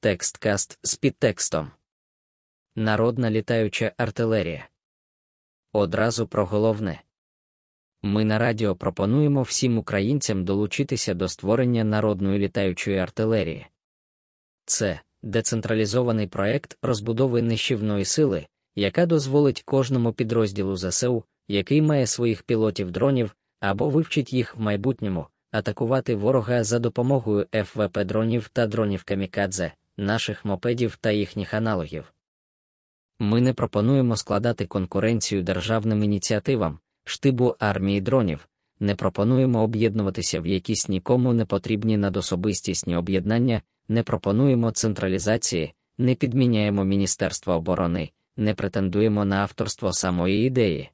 Тексткаст з підтекстом. Народна літаюча артилерія. Одразу про головне. Ми на радіо пропонуємо всім українцям долучитися до створення народної літаючої артилерії. Це децентралізований проект розбудови нищівної сили, яка дозволить кожному підрозділу ЗСУ, який має своїх пілотів дронів, або вивчить їх в майбутньому, атакувати ворога за допомогою ФВП дронів та дронів камікадзе, наших мопедів та їхніх аналогів. Ми не пропонуємо складати конкуренцію державним ініціативам, штибу армії дронів, не пропонуємо об'єднуватися в якісь нікому не потрібні надособистісні об'єднання, не пропонуємо централізації, не підміняємо Міністерство оборони, не претендуємо на авторство самої ідеї.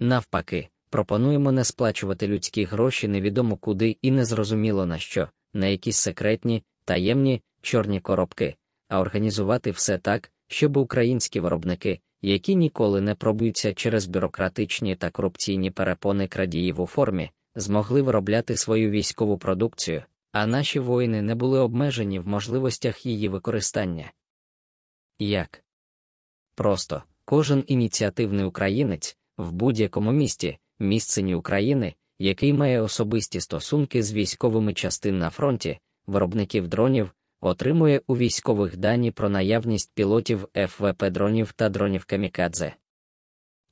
Навпаки, пропонуємо не сплачувати людські гроші невідомо куди і незрозуміло на що, на якісь секретні, таємні, чорні коробки, а організувати все так, щоб українські виробники, які ніколи не пробуються через бюрократичні та корупційні перепони крадіїв у формі, змогли виробляти свою військову продукцію, а наші воїни не були обмежені в можливостях її використання. Як? Просто кожен ініціативний українець в будь-якому місті, місцині України, який має особисті стосунки з військовими частин на фронті, виробників дронів, отримує у військових дані про наявність пілотів ФВП дронів та дронів камікадзе.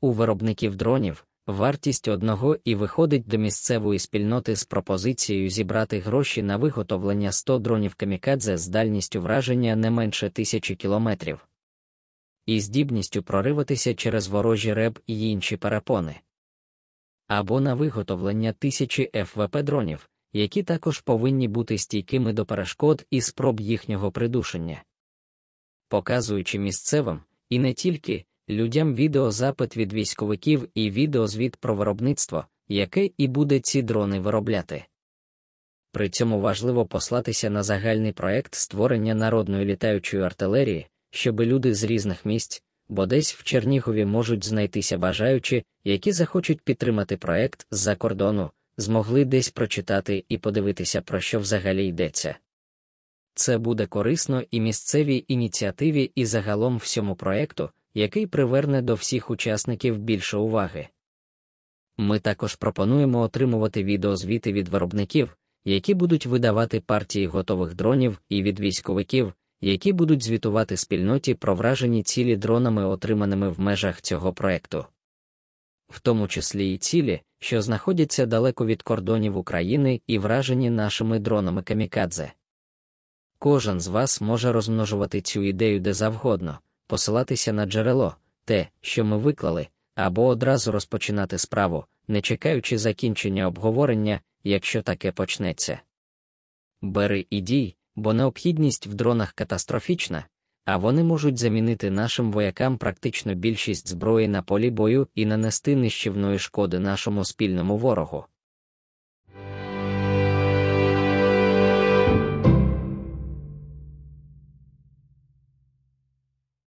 У виробників дронів вартість одного і виходить до місцевої спільноти з пропозицією зібрати гроші на виготовлення 100 дронів камікадзе з дальністю враження не менше тисячі кілометрів. І здібністю прориватися через ворожі реб і інші перепони. Або на виготовлення тисячі ФВП дронів, які також повинні бути стійкими до перешкод і спроб їхнього придушення. Показуючи місцевим, і не тільки людям відеозапит від військовиків і відеозвіт про виробництво, яке і буде ці дрони виробляти. При цьому важливо послатися на загальний проект створення народної літаючої артилерії, щоби люди з різних місць, бо десь в Чернігові можуть знайтися бажаючі, які захочуть підтримати проект з-за кордону, змогли десь прочитати і подивитися, про що взагалі йдеться. Це буде корисно і місцевій ініціативі, і загалом всьому проекту, який приверне до всіх учасників більше уваги. Ми також пропонуємо отримувати відеозвіти від виробників, які будуть видавати партії готових дронів, і від військовиків, які будуть звітувати спільноті про вражені цілі дронами, отриманими в межах цього проекту в тому числі і цілі, що знаходяться далеко від кордонів України і вражені нашими дронами камікадзе. Кожен з вас може розмножувати цю ідею де завгодно, посилатися на джерело, те, що ми виклали, або одразу розпочинати справу, не чекаючи закінчення обговорення, якщо таке почнеться. Бери і дій, бо необхідність в дронах катастрофічна, а вони можуть замінити нашим воякам практично більшість зброї на полі бою і нанести нищівної шкоди нашому спільному ворогу.